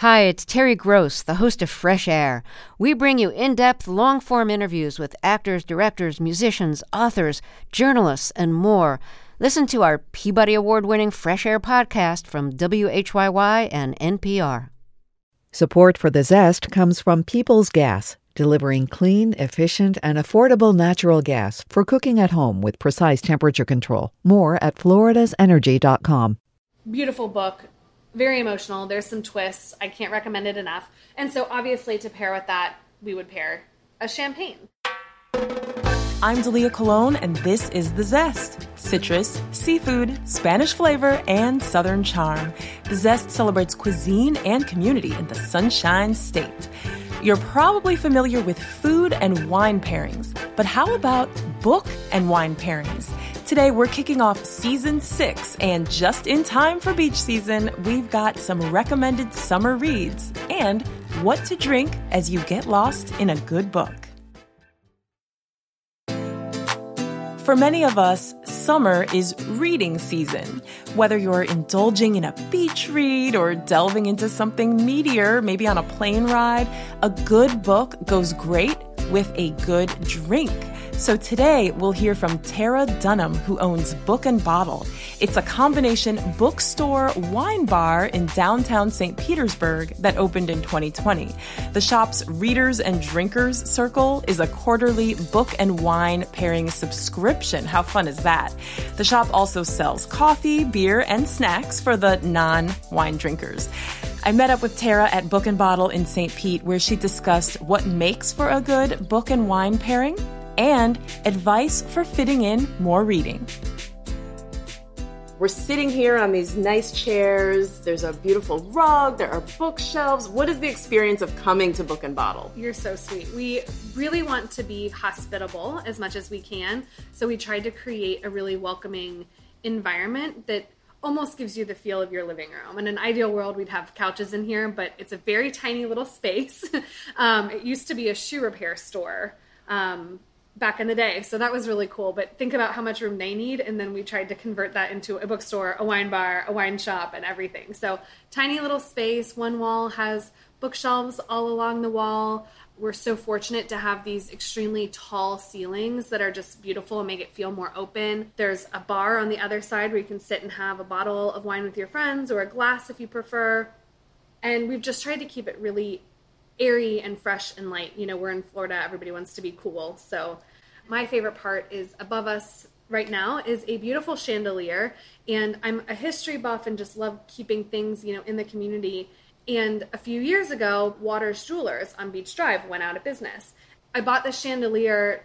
Hi, it's Terry Gross, the host of Fresh Air. We bring you in depth, long form interviews with actors, directors, musicians, authors, journalists, and more. Listen to our Peabody Award winning Fresh Air podcast from WHYY and NPR. Support for the Zest comes from Peoples Gas, delivering clean, efficient, and affordable natural gas for cooking at home with precise temperature control. More at floridasenergy.com. Beautiful book very emotional. There's some twists. I can't recommend it enough. And so, obviously, to pair with that, we would pair a champagne. I'm Dalia Colon, and this is The Zest. Citrus, seafood, Spanish flavor, and Southern charm. The Zest celebrates cuisine and community in the Sunshine State. You're probably familiar with food and wine pairings, but how about book and wine pairings? Today, we're kicking off season six, and just in time for beach season, we've got some recommended summer reads and what to drink as you get lost in a good book. For many of us, summer is reading season. Whether you're indulging in a beach read or delving into something meatier, maybe on a plane ride, a good book goes great with a good drink. So today we'll hear from Terra Dunham, who owns Book and Bottle. It's a combination bookstore wine bar in downtown St. Petersburg that opened in 2020. The shop's Readers and Drinkers Circle is a quarterly book and wine pairing subscription. How fun is that? The shop also sells coffee, beer, and snacks for the non wine drinkers. I met up with Terra at Book and Bottle in St. Pete, where she discussed what makes for a good book and wine pairing and advice for fitting in more reading. We're sitting here on these nice chairs. There's a beautiful rug. There are bookshelves. What is the experience of coming to Book and Bottle? You're so sweet. We really want to be hospitable as much as we can. So we tried to create a really welcoming environment that almost gives you the feel of your living room. In an ideal world, we'd have couches in here, but it's a very tiny little space. um, it used to be a shoe repair store. Um, back in the day. So that was really cool. But think about how much room they need. And then we tried to convert that into a bookstore, a wine bar, a wine shop, and everything. So tiny little space. One wall has bookshelves all along the wall. We're so fortunate to have these extremely tall ceilings that are just beautiful and make it feel more open. There's a bar on the other side where you can sit and have a bottle of wine with your friends or a glass if you prefer. And we've just tried to keep it really airy and fresh and light. You know, we're in Florida, everybody wants to be cool. So, my favorite part is above us right now is a beautiful chandelier. And i'm a history buff and just love keeping things you know in the community. And a few years ago waters jewelers on beach drive went out of business. I bought this chandelier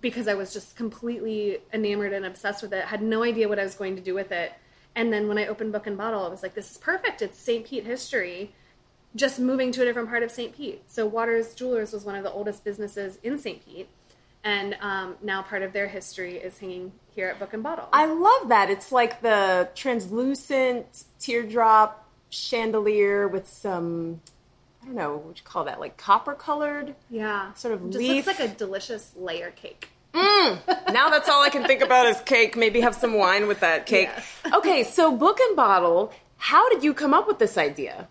because i was just completely enamored and obsessed with it. Had no idea what i was going to do with it. And then when i opened book and bottle i was like this is perfect. It's st pete history just moving to a different part of St. Pete. So Waters Jewelers was one of the oldest businesses in St. Pete, and um, now part of their history is hanging here at Book and Bottle. I love that. It's like the translucent teardrop chandelier with some. I don't know what you call that, like copper colored. Yeah, sort of just leaf. looks like a delicious layer cake. Mm, now that's all I can think about is cake. Maybe have some wine with that cake. Yes. okay, so Book and Bottle. How did you come up with this idea?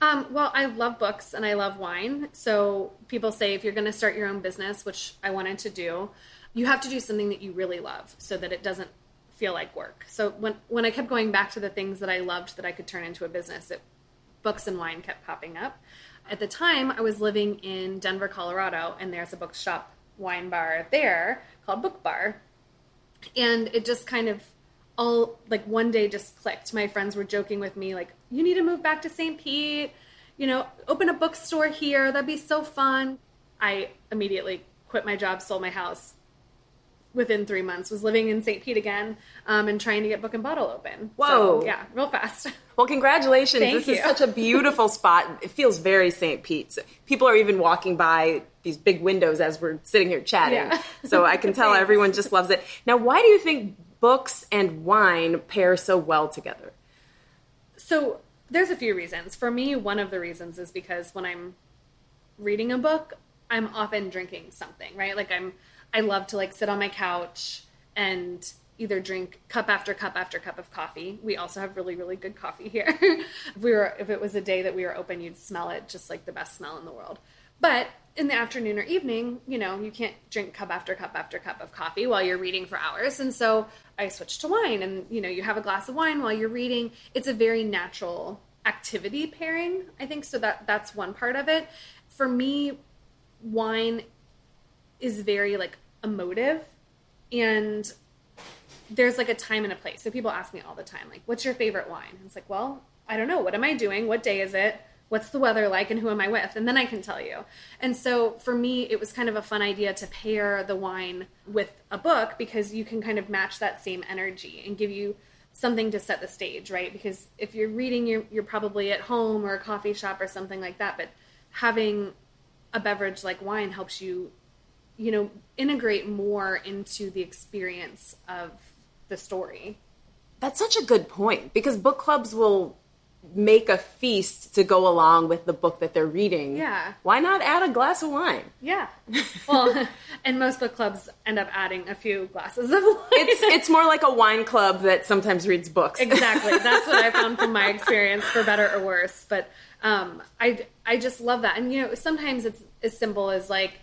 Um, well, I love books and I love wine. So people say if you're going to start your own business, which I wanted to do, you have to do something that you really love so that it doesn't feel like work. So when when I kept going back to the things that I loved that I could turn into a business, it, books and wine kept popping up. At the time, I was living in Denver, Colorado, and there's a bookshop wine bar there called Book Bar. And it just kind of all like one day just clicked. My friends were joking with me like, "You need to move back to St. Pete. You know, open a bookstore here. That'd be so fun." I immediately quit my job, sold my house. Within three months, was living in St. Pete again, um, and trying to get Book and Bottle open. Whoa! So, yeah, real fast. Well, congratulations! Thank this you. is such a beautiful spot. It feels very St. Pete's. People are even walking by these big windows as we're sitting here chatting. Yeah. So I can tell everyone just loves it. Now, why do you think books and wine pair so well together? So there's a few reasons. For me, one of the reasons is because when I'm reading a book, I'm often drinking something, right? Like I'm I love to like sit on my couch and either drink cup after cup after cup of coffee. We also have really really good coffee here. if we were if it was a day that we were open, you'd smell it just like the best smell in the world. But in the afternoon or evening, you know, you can't drink cup after cup after cup of coffee while you're reading for hours. And so I switched to wine and you know, you have a glass of wine while you're reading. It's a very natural activity pairing, I think so that that's one part of it. For me, wine is very like emotive and there's like a time and a place. So people ask me all the time, like, what's your favorite wine? And it's like, well, I don't know. What am I doing? What day is it? What's the weather like? And who am I with? And then I can tell you. And so for me, it was kind of a fun idea to pair the wine with a book because you can kind of match that same energy and give you something to set the stage, right? Because if you're reading, you're, you're probably at home or a coffee shop or something like that. But having a beverage like wine helps you, you know, integrate more into the experience of the story. That's such a good point because book clubs will make a feast to go along with the book that they're reading. Yeah. Why not add a glass of wine? Yeah. Well, and most book clubs end up adding a few glasses of wine. It's it's more like a wine club that sometimes reads books. exactly. That's what I found from my experience, for better or worse. But um, I I just love that, and you know, sometimes it's as simple as like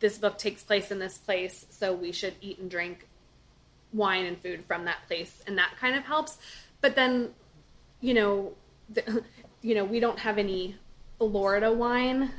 this book takes place in this place, so we should eat and drink wine and food from that place, and that kind of helps. But then, you know, the, you know, we don't have any Florida wine.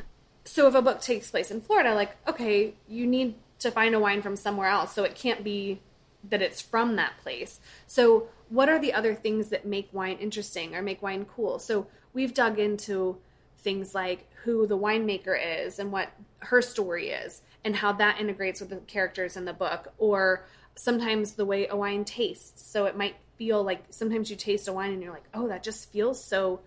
So if a book takes place in Florida, like, okay, you need to find a wine from somewhere else. So it can't be that it's from that place. So what are the other things that make wine interesting or make wine cool? So we've dug into things like who the winemaker is and what her story is and how that integrates with the characters in the book or sometimes the way a wine tastes. So it might feel like sometimes you taste a wine and you're like, oh, that just feels so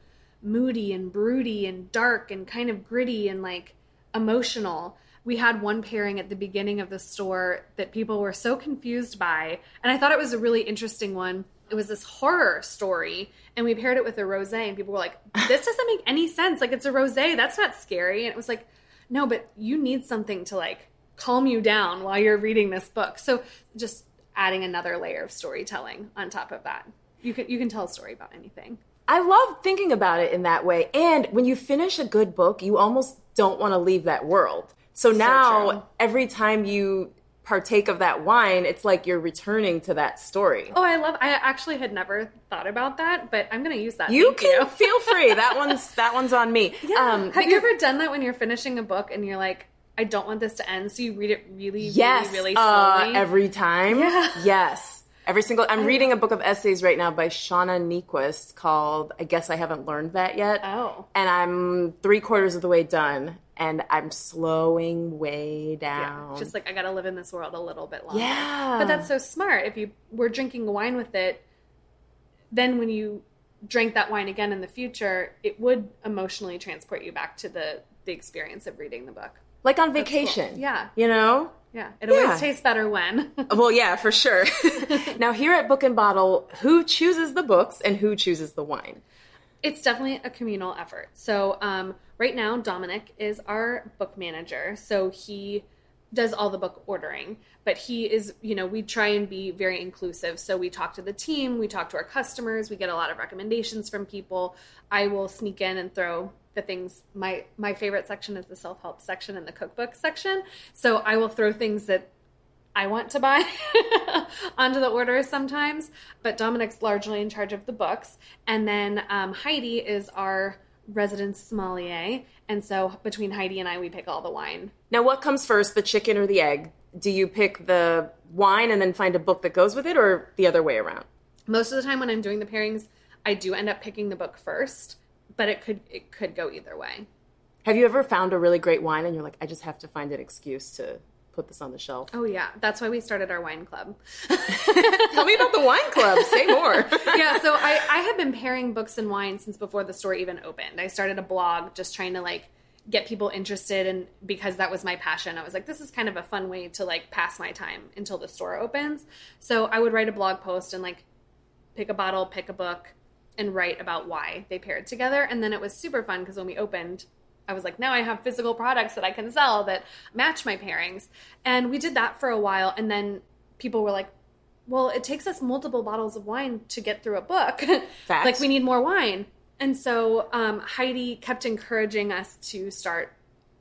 moody and broody and dark and kind of gritty and like emotional. We had one pairing at the beginning of the store that people were so confused by. And I thought it was a really interesting one. It was this horror story, and we paired it with a rose, and people were like, This doesn't make any sense. Like, it's a rose. That's not scary. And it was like, No, but you need something to like calm you down while you're reading this book. So just adding another layer of storytelling on top of that. You can you can tell a story about anything. I love thinking about it in that way. And when you finish a good book, you almost don't want to leave that world. So now true. every time you partake of that wine, it's like you're returning to that story. Oh, I love I actually had never thought about that, but I'm going to use that. you Thank can feel free. That one's that one's on me. Yeah. Um, Have you ever done that when you're finishing a book and you're like, I don't want this to end, so you read it really, yes, really, really uh, slowly? every time. Yeah. Yes. Every single. I'm reading a book of essays right now by Shauna Niequist called "I Guess I Haven't Learned That Yet." Oh. And I'm three quarters of the way done, and I'm slowing way Yeah, down. just like I gotta live in this world a little bit longer. Yeah. but that's so smart. If you were drinking wine with it, then when you drank that wine again in the future, it would emotionally transport you back to the the experience of reading the book. Like on vacation. Yeah. You know. Yeah, it Yeah. always tastes better when. Well, yeah, for sure. now, here at Book and Bottle, who chooses the books and who chooses the wine? it's definitely a communal effort. So um, right now, Dominic is our book manager. So he does all the book ordering, but he is, you know, we try and be very inclusive. So we talk to the team, we talk to our customers, we get a lot of recommendations from people. I will sneak in and throw the things my my favorite section is the self-help section and the cookbook section. So I will throw things that I want to buy onto the orders sometimes, but Dominic's largely in charge of the books. And then um, Heidi is our resident sommelier. And so between Heidi and I, we pick all the wine. Now, what comes first, the chicken or the egg? Do you pick the wine and then find a book that goes with it, or the other way around? Most of the time when I'm doing the pairings, I do end up picking the book first, but it could it could go either way. Have you ever found a really great wine and you're like, I just have to find an excuse to put this on the shelf? Oh yeah, that's why we started our wine club. Tell me about the wine club. Say more. yeah, so I, I have been pairing books and wine since before the store even opened. I started a blog just trying to like get people interested and because that was my passion. I was like, this is kind of a fun way to like pass my time until the store opens. So I would write a blog post and like pick a bottle, pick a book, and write about why they paired together. And then it was super fun because when we opened, I was like, now I have physical products that I can sell that match my pairings. And we did that for a while. And then people were like, well, it takes us multiple bottles of wine to get through a book. Like we need more wine. And so um, Heidi kept encouraging us to start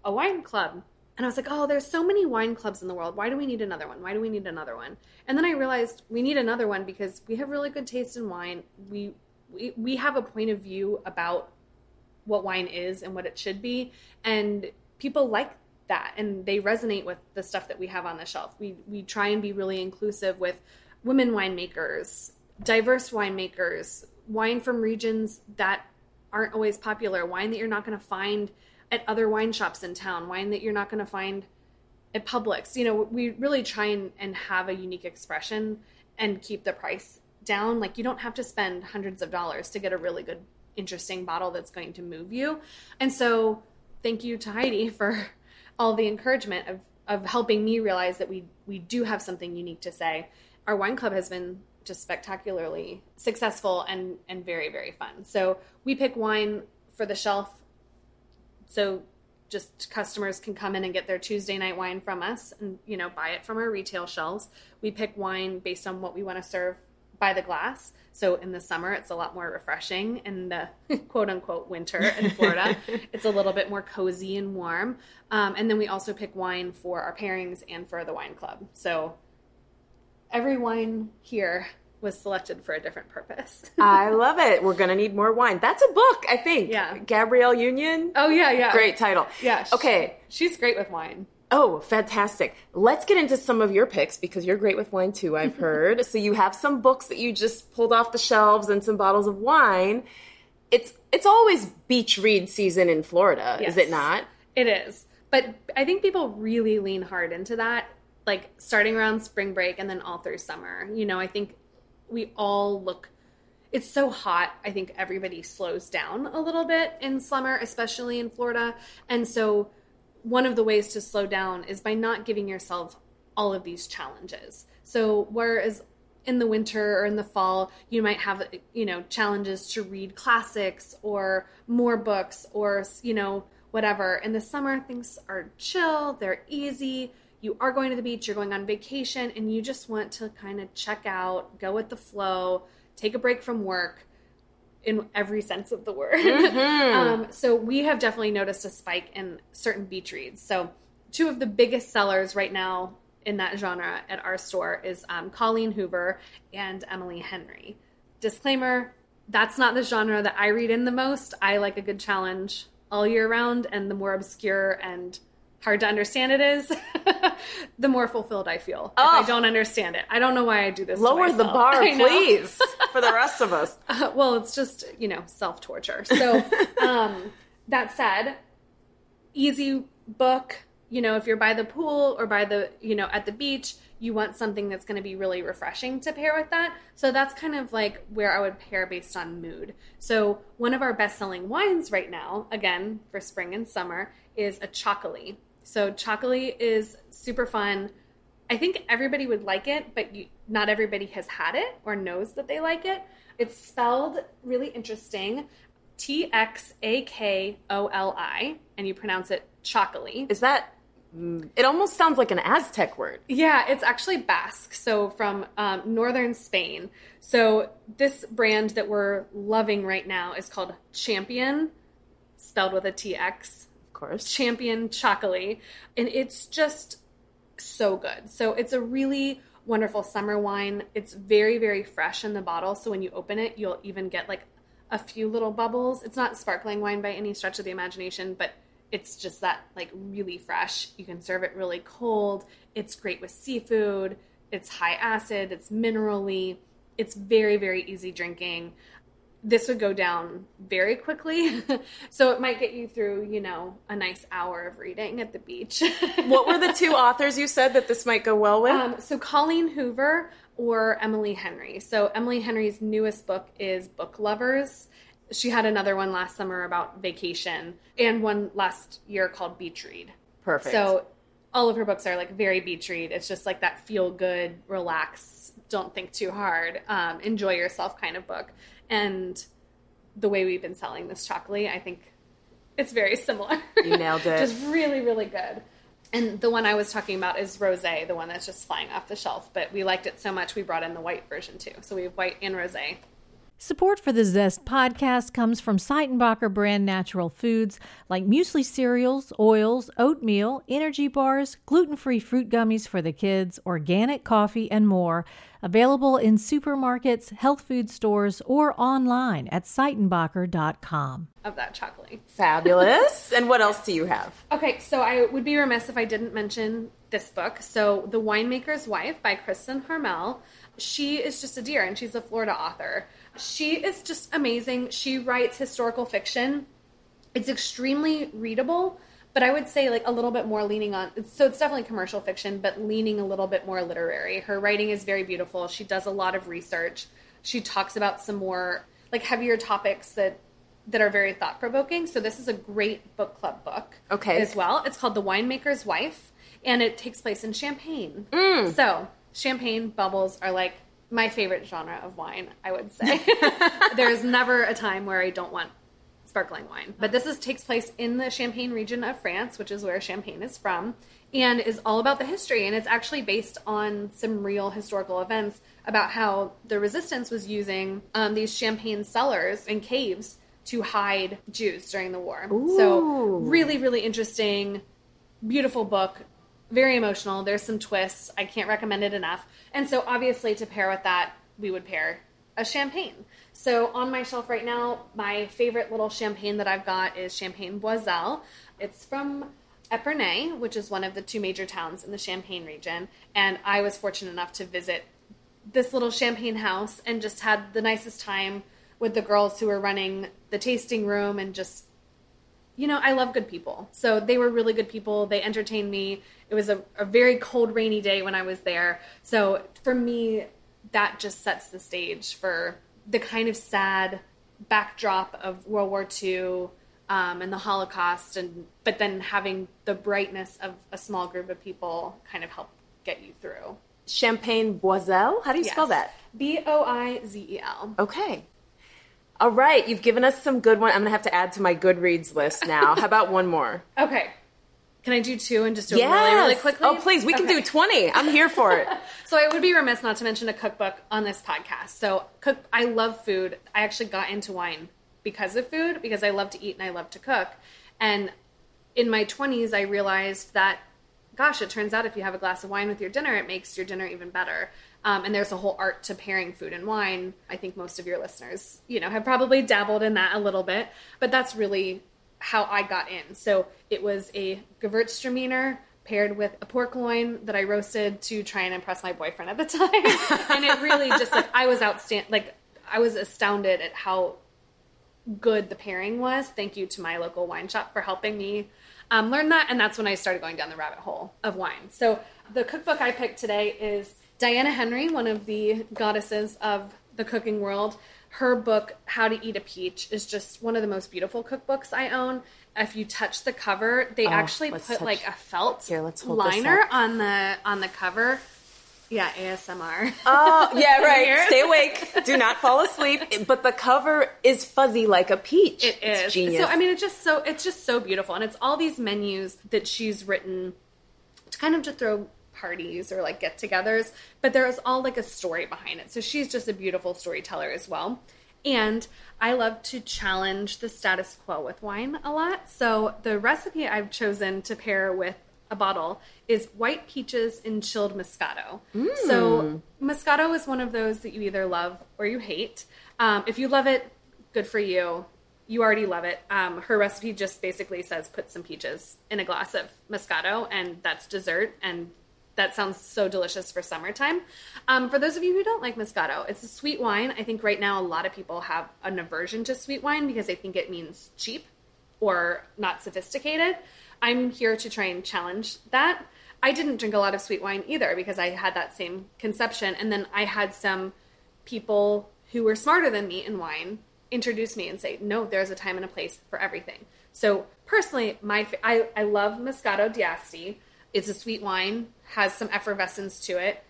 a wine club. And I was like, oh, there's so many wine clubs in the world. Why do we need another one? Why do we need another one? And then I realized we need another one because we have really good taste in wine. We we, we have a point of view about what wine is and what it should be. And people like that and they resonate with the stuff that we have on the shelf. We we try and be really inclusive with women winemakers, diverse winemakers, wine from regions that aren't always popular, wine that you're not going to find at other wine shops in town, wine that you're not going to find at Publix. You know, we really try and, and have a unique expression and keep the price down. Like you don't have to spend hundreds of dollars to get a really good, interesting bottle that's going to move you. And so thank you to Heidi for all the encouragement of, of helping me realize that we, we do have something unique to say. Our wine club has been just spectacularly successful and, and very, very fun. So we pick wine for the shelf. So just customers can come in and get their Tuesday night wine from us and, you know, buy it from our retail shelves. We pick wine based on what we want to serve by the glass. So in the summer, it's a lot more refreshing. In the quote unquote winter in Florida, it's a little bit more cozy and warm. Um, and then we also pick wine for our pairings and for the wine club. So every wine here was selected for a different purpose. I love it. We're gonna need more wine. That's a book, I think. Yeah. Gabrielle Union. oh yeah, yeah. Great title. Yeah. sh- Okay. She's great with wine. Oh, fantastic. Let's get into some of your picks because you're great with wine too, I've heard. so you have some books that you just pulled off the shelves and some bottles of wine. It's it's always beach read season in Florida, is it not? It is. But I think people really lean hard into that, like starting around spring break and then all through summer. You know, I think we all look it's so hot. I think everybody slows down a little bit in summer, especially in Florida. And so one of the ways to slow down is by not giving yourself all of these challenges. So whereas in the winter or in the fall, you might have you know challenges to read classics or more books or you know whatever. In the summer, things are chill, they're easy. You are going to the beach, you're going on vacation, and you just want to kind of check out, go with the flow, take a break from work in every sense of the word. um, so we have definitely noticed a spike in certain beach reads. So two of the biggest sellers right now in that genre at our store is um, Colleen Hoover and Emily Henry. Disclaimer: that's not the genre that I read in the most. I like a good challenge all year round, and the more obscure and hard to understand it is, the more fulfilled I feel. If I Oh. don't understand it, I don't know why I do this. Lower the bar, please, for the rest of us. well, it's just, you know, self torture. So, um, that said, easy book, you know, if you're by the pool or by the, you know, at the beach, you want something that's going to be really refreshing to pair with that. So that's kind of like where I would pair based on mood. So one of our best selling wines right now, again, for spring and summer, is a Txakoli. So Txakoli is super fun. I think everybody would like it, but you, not everybody has had it or knows that they like it. It's spelled really interesting T X A K O L I, and you pronounce it Txakoli. Is that? mm, It almost sounds like an Aztec word. Yeah, it's actually Basque, so from um, northern Spain. So this brand that we're loving right now is called Champion, spelled with a T X. Course. Champion Txakoli, and it's just so good. So it's a really wonderful summer wine. It's very very fresh in the bottle, so when you open it, you'll even get like a few little bubbles. It's not sparkling wine by any stretch of the imagination, but it's just that like really fresh. You can serve it really cold. It's great with seafood. It's high acid, it's minerally. It's very very easy drinking this would go down very quickly. so it might get you through, you know, a nice hour of reading at the beach. What were the two authors you said that this might go well with? um, so Colleen Hoover or Emily Henry. So Emily Henry's newest book is Book Lovers. She had another one last summer about vacation and one last year called Beach Read. Perfect. So all of her books are like very beach read. It's just like that feel good, relax, don't think too hard, um, enjoy yourself kind of book. And the way we've been selling this Txakoli, I think it's very similar. You nailed it. just really, really good. And the one I was talking about is rosé, the one that's just flying off the shelf. But we liked it so much we brought in the white version too. So we have white and rosé. Support for the Zest podcast comes from Seitenbacher brand natural foods like muesli cereals, oils, oatmeal, energy bars, gluten free fruit gummies for the kids, organic coffee, and more. Available in supermarkets, health food stores, or online at Seitenbacher.com. Of that Txakoli. Fabulous. and what else do you have? Okay, so I would be remiss if I didn't mention this book. So, The Winemaker's Wife by Kristen Harmel. She is just a dear, and she's a Florida author. She is just amazing. She writes historical fiction. It's extremely readable, but I would say like a little bit more leaning on. So it's definitely commercial fiction, but leaning a little bit more literary. Her writing is very beautiful. She does a lot of research. She talks about some more like heavier topics that that are very thought provoking. So this is a great book club book. Okay. As well, it's called The Winemaker's Wife, and it takes place in Champagne. Mm. So champagne bubbles are like my favorite genre of wine, I would say. There's never a time where I don't want sparkling wine. But this is takes place in the Champagne region of France, which is where champagne is from, and is all about the history. And it's actually based on some real historical events about how the resistance was using um, these champagne cellars and caves to hide Jews during the war. So really really interesting beautiful book very emotional. There's some twists. I can't recommend it enough. And so obviously to pair with that we would pair a champagne so on my shelf right now my favorite little champagne that i've got is champagne Boizel it's from epernay which is one of the two major towns in the champagne region and i was fortunate enough to visit this little champagne house and just had the nicest time with the girls who were running the tasting room and just you know, I love good people. So they were really good people. They entertained me. It was a, a very cold, rainy day when I was there. So for me, that just sets the stage for the kind of sad backdrop of World War II um, and the Holocaust, and but then having the brightness of a small group of people kind of help get you through. Champagne Boizel? How do you spell that? B O I Z E L. Okay. All right, you've given us some good one. I'm gonna have to add to my Goodreads list now. How about one more? Okay. Can I do two and just do it really, really Yes. quickly? Oh, please, we can do 20. I'm here for it. So I would be remiss not to mention a cookbook on this podcast. So cook I love food. I actually got into wine because of food because I love to eat and I love to cook. And in my 20s I realized that gosh, it turns out if you have a glass of wine with your dinner, it makes your dinner even better. Um, and there's a whole art to pairing food and wine. I think most of your listeners, you know, have probably dabbled in that a little bit, but that's really how I got in. So it was a Gewürztraminer paired with a pork loin that I roasted to try and impress my boyfriend at the time. and it really just like I was outstand like I was astounded at how good the pairing was. Thank you to my local wine shop for helping me um, learn that. And that's when I started going down the rabbit hole of wine. So the cookbook I picked today is Diana Henry, one of the goddesses of the cooking world. Her book, How to Eat a Peach, is just one of the most beautiful cookbooks I own. If you touch the cover, they oh, actually put touch- like a felt Here, liner on the on the cover. Yeah, ASMR. Oh, yeah, right. Stay awake. Do not fall asleep. But the cover is fuzzy like a peach. It is. It's genius. So I mean, it's just so it's just so beautiful, and it's all these menus that she's written to kind of to throw parties or like get-togethers, but there's all like a story behind it. So she's just a beautiful storyteller as well. And I love to challenge the status quo with wine a lot. So the recipe I've chosen to pair with a bottle is white peaches in chilled Moscato. So Moscato is one of those that you either love or you hate. Um, if you love it, good for you. You already love it. Um, her recipe just basically says put some peaches in a glass of Moscato, and that's dessert. And that sounds so delicious for summertime. Um, for those of you who don't like Moscato, it's a sweet wine. I think right now a lot of people have an aversion to sweet wine because they think it means cheap or not sophisticated. I'm here to try and challenge that. I didn't drink a lot of sweet wine either because I had that same conception. And then I had some people who were smarter than me in wine introduce me and say, no, there's a time and a place for everything. So personally, my I, I love Moscato d'Asti. It's a sweet wine, has some effervescence to it.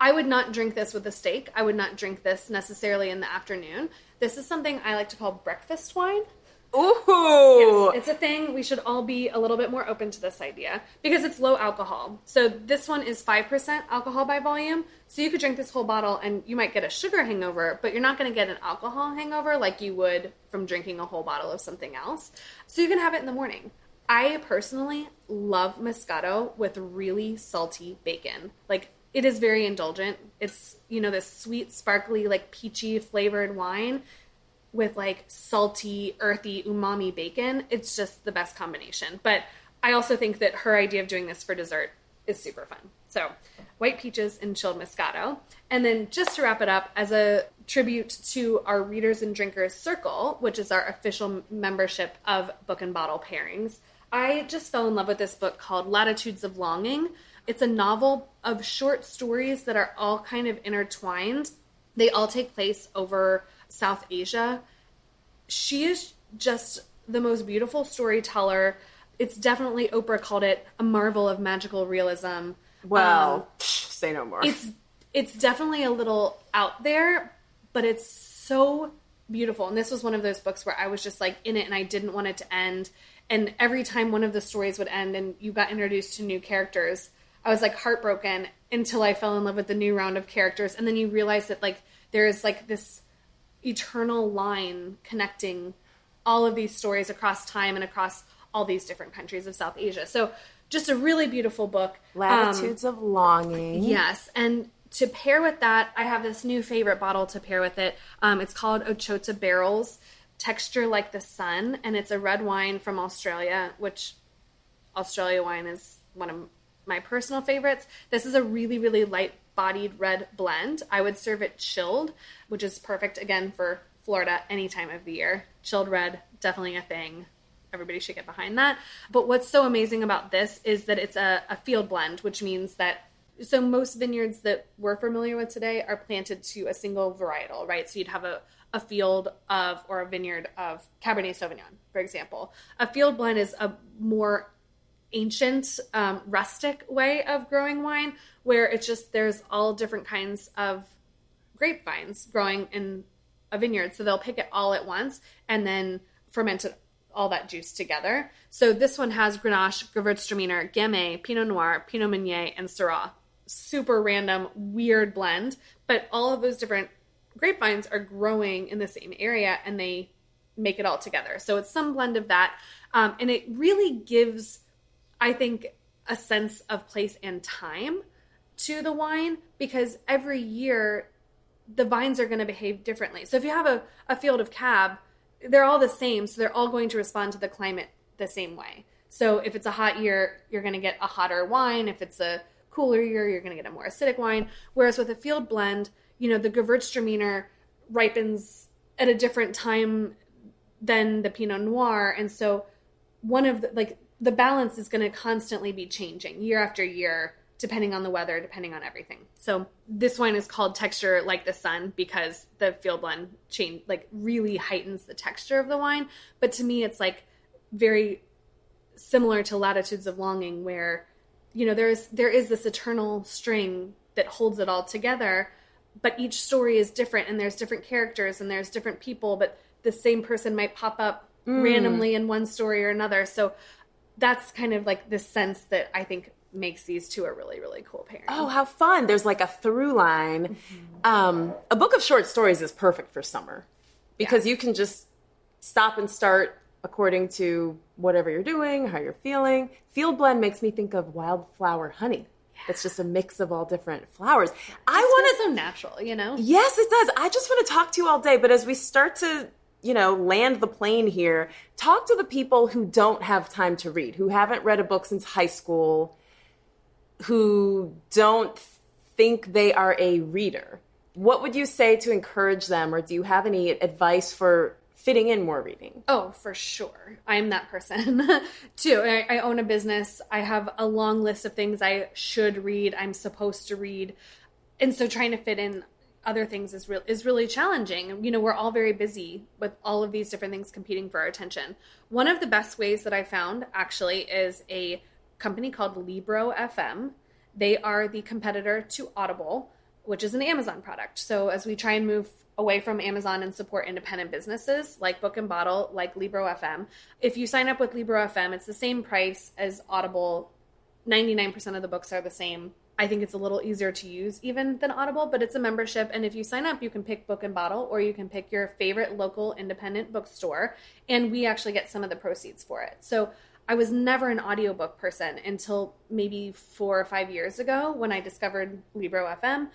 I would not drink this with a steak. I would not drink this necessarily in the afternoon. This is something I like to call breakfast wine. Ooh, It's a thing. We should all be a little bit more open to this idea because it's low alcohol. So this one is 5% alcohol by volume. So you could drink this whole bottle and you might get a sugar hangover, but you're not going to get an alcohol hangover like you would from drinking a whole bottle of something else. So you can have it in the morning. I personally love Moscato with really salty bacon. Like it is very indulgent. It's, you know, this sweet, sparkly, like peachy flavored wine with like salty, earthy, umami bacon. It's just the best combination. But I also think that her idea of doing this for dessert is super fun. So, white peaches and chilled Moscato. And then just to wrap it up, as a tribute to our Readers and Drinkers Circle, which is our official membership of Book and Bottle Pairings, I just fell in love with this book called Latitudes of Longing it's a novel of short stories that are all kind of intertwined. They all take place over South Asia. She is just the most beautiful storyteller. It's definitely Oprah called it a marvel of magical realism. Well, um, say no more. It's it's definitely a little out there, but it's so beautiful. And this was one of those books where I was just like in it and I didn't want it to end. And every time one of the stories would end and you got introduced to new characters, I was like heartbroken until I fell in love with the new round of characters. And then you realize that like there's like this eternal line connecting all of these stories across time and across all these different countries of South Asia. So just a really beautiful book. Latitudes um, of Longing. Yes. And to pair with that, I have this new favorite bottle to pair with it. Um, it's called Ochota Barrels, texture like the sun, and it's a red wine from Australia, which Australia wine is one of my personal favorites. This is a really, really light bodied red blend. I would serve it chilled, which is perfect again for Florida any time of the year. Chilled red, definitely a thing. Everybody should get behind that. But what's so amazing about this is that it's a, a field blend, which means that so most vineyards that we're familiar with today are planted to a single varietal, right? So you'd have a, a field of or a vineyard of Cabernet Sauvignon, for example. A field blend is a more ancient, um, rustic way of growing wine, where it's just there's all different kinds of grapevines growing in a vineyard. So they'll pick it all at once and then ferment it, all that juice together. So this one has Grenache, Gewürztraminer, Gamay, Pinot Noir, Pinot Meunier, and Syrah. Super random, weird blend, but all of those different grapevines are growing in the same area and they make it all together. So it's some blend of that. Um, and it really gives I think, a sense of place and time to the wine because every year the vines are going to behave differently. So if you have a, a field of cab, they're all the same. So they're all going to respond to the climate the same way. So if it's a hot year, you're going to get a hotter wine. If it's a cooler year, you're going to get a more acidic wine. Whereas with a field blend, you know, the Gewürztraminer ripens at a different time than the Pinot Noir. And so one of the, like, the balance is going to constantly be changing year after year depending on the weather depending on everything. So this wine is called texture like the sun because the field blend change like really heightens the texture of the wine. But to me it's like very similar to latitudes of longing where you know there's there is this eternal string that holds it all together but each story is different and there's different characters and there's different people but the same person might pop up mm. randomly in one story or another so that's kind of like the sense that I think makes these two a really really cool pairing. Oh, how fun! There's like a through line. Mm-hmm. Um, a book of short stories is perfect for summer because yeah. you can just stop and start according to whatever you're doing, how you're feeling. Field blend makes me think of wildflower honey. It's just a mix of all different flowers. I want to so natural, you know. Yes, it does. I just want to talk to you all day, but as we start to you know, land the plane here. Talk to the people who don't have time to read, who haven't read a book since high school, who don't think they are a reader. What would you say to encourage them, or do you have any advice for fitting in more reading? Oh, for sure. I'm that person too. I, I own a business. I have a long list of things I should read, I'm supposed to read. And so trying to fit in other things is real is really challenging. You know, we're all very busy with all of these different things competing for our attention. One of the best ways that I found actually is a company called Libro FM. They are the competitor to Audible, which is an Amazon product. So as we try and move away from Amazon and support independent businesses like Book and Bottle, like Libro FM. If you sign up with Libro FM, it's the same price as Audible. 99% of the books are the same. I think it's a little easier to use even than Audible, but it's a membership. And if you sign up, you can pick Book and Bottle or you can pick your favorite local independent bookstore. And we actually get some of the proceeds for it. So I was never an audiobook person until maybe four or five years ago when I discovered Libro FM.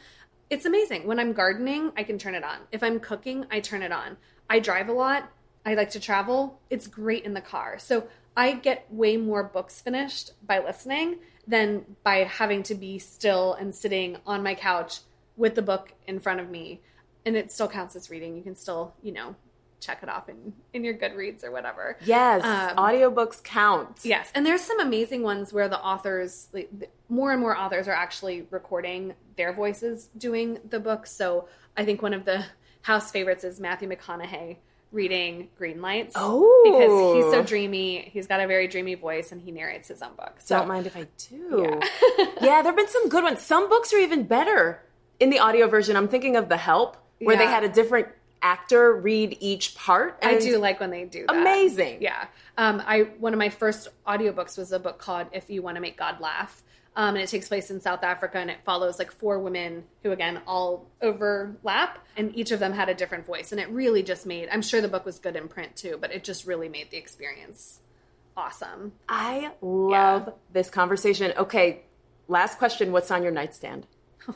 It's amazing. When I'm gardening, I can turn it on. If I'm cooking, I turn it on. I drive a lot. I like to travel. It's great in the car. So I get way more books finished by listening than by having to be still and sitting on my couch with the book in front of me. And it still counts as reading. You can still, you know, check it off in, in your Goodreads or whatever. Yes, Um, audiobooks count. Yes, and there's some amazing ones where the authors, like, more and more authors, are actually recording their voices doing the book. So I think one of the house favorites is Matthew McConaughey reading Green Lights. Oh. because he's so dreamy. He's got a very dreamy voice, and he narrates his own book. So Don't mind if I do. Yeah, there have been some good ones. Some books are even better in the audio version. I'm thinking of The Help, where they had a different actor read each part. I do like when they do that. Amazing. Yeah. Um, I one of my first audiobooks was a book called If You Want to Make God Laugh. Um, and it takes place in South Africa and it follows like four women who again all overlap and each of them had a different voice and it really just made I'm sure the book was good in print too, but it just really made the experience awesome. I love this conversation. Okay, last question. What's on your nightstand?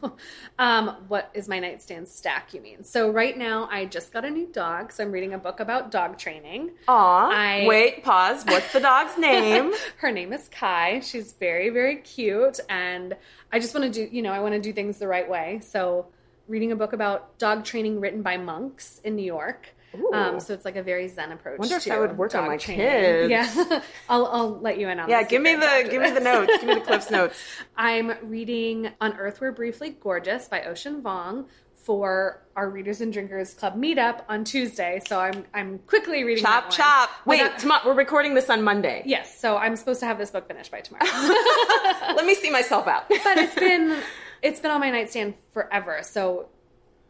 Um, what is my nightstand stack, you mean? So right now I just got a new dog, so I'm reading a book about dog training. Aw, I- wait, pause. What's the dog's name? Her name is Kai. She's very, very cute. And I just want to do, you know, I want to do things the right way. So, reading a book about dog training written by monks in New York. Um, so it's like a very zen approach. I wonder if that would work on my training. kids. Yeah, I'll, I'll let you in on. yeah, give me the give me the notes. Give me the Cliff's notes. I'm reading On Earth We're Briefly Gorgeous by Ocean Vuong for our Readers and Drinkers Club meetup on Tuesday. So I'm I'm quickly reading Chop chop. Wait, Without- tomorrow we're recording this on Monday. Yes, so I'm supposed to have this book finished by tomorrow. Let me see myself out. but it's been it's been on my nightstand forever. So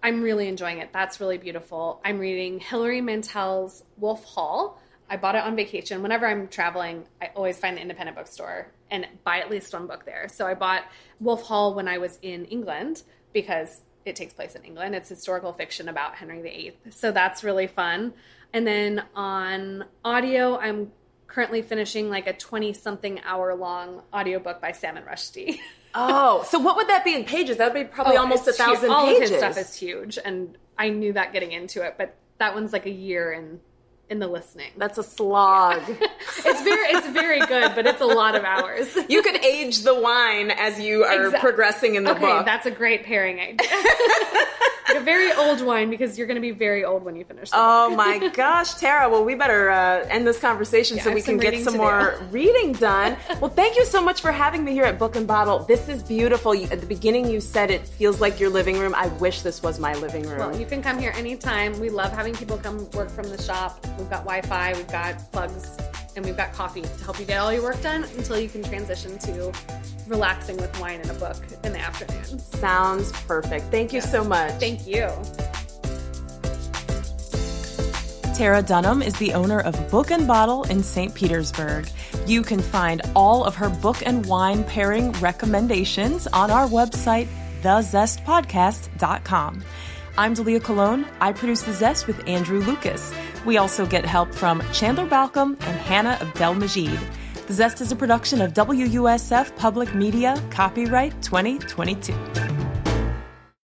I'm really enjoying it. That's really beautiful. I'm reading Hilary Mantel's Wolf Hall. I bought it on vacation. Whenever I'm traveling, I always find the independent bookstore and buy at least one book there. So I bought Wolf Hall when I was in England because it takes place in England. It's historical fiction about Henry VIII. So that's really fun. And then on audio, I'm currently finishing like a 20 something hour long audiobook by Salman Rushdie. Oh, so what would that be in pages? That would be probably Oh, almost a it's huge. thousand All pages. of his stuff is huge, and I knew that getting into it. But that one's like a year in in the listening. That's a slog. It's very it's very good, but it's a lot of hours. you could age the wine as you are Exact- progressing in the okay, book. that's a great pairing idea. Like a very old wine because you're going to be very old when you finish. Oh book. my gosh, Terra. Well, we better uh, end this conversation Yeah, so we can get some more do. reading done. well, thank you so much for having me here at Book and Bottle. This is beautiful. You, at the beginning, you said it feels like your living room. I wish this was my living room. Well, you can come here anytime. We love having people come work from the shop. We've got Wi-Fi, we've got plugs, and we've got coffee to help you get all your work done until you can transition to relaxing with wine and a book in the afternoon. Sounds perfect. Thank you so much. Thank you. Terra Dunham is the owner of Book and Bottle in St. Petersburg. You can find all of her book and wine pairing recommendations on our website, thezestpodcast.com. I'm Dalia Colon. I produce The Zest with Andrew Lucas. We also get help from Chandler Balcom and Hannah Abdel Majid. The Zest is a production of WUSF Public Media, copyright 2022.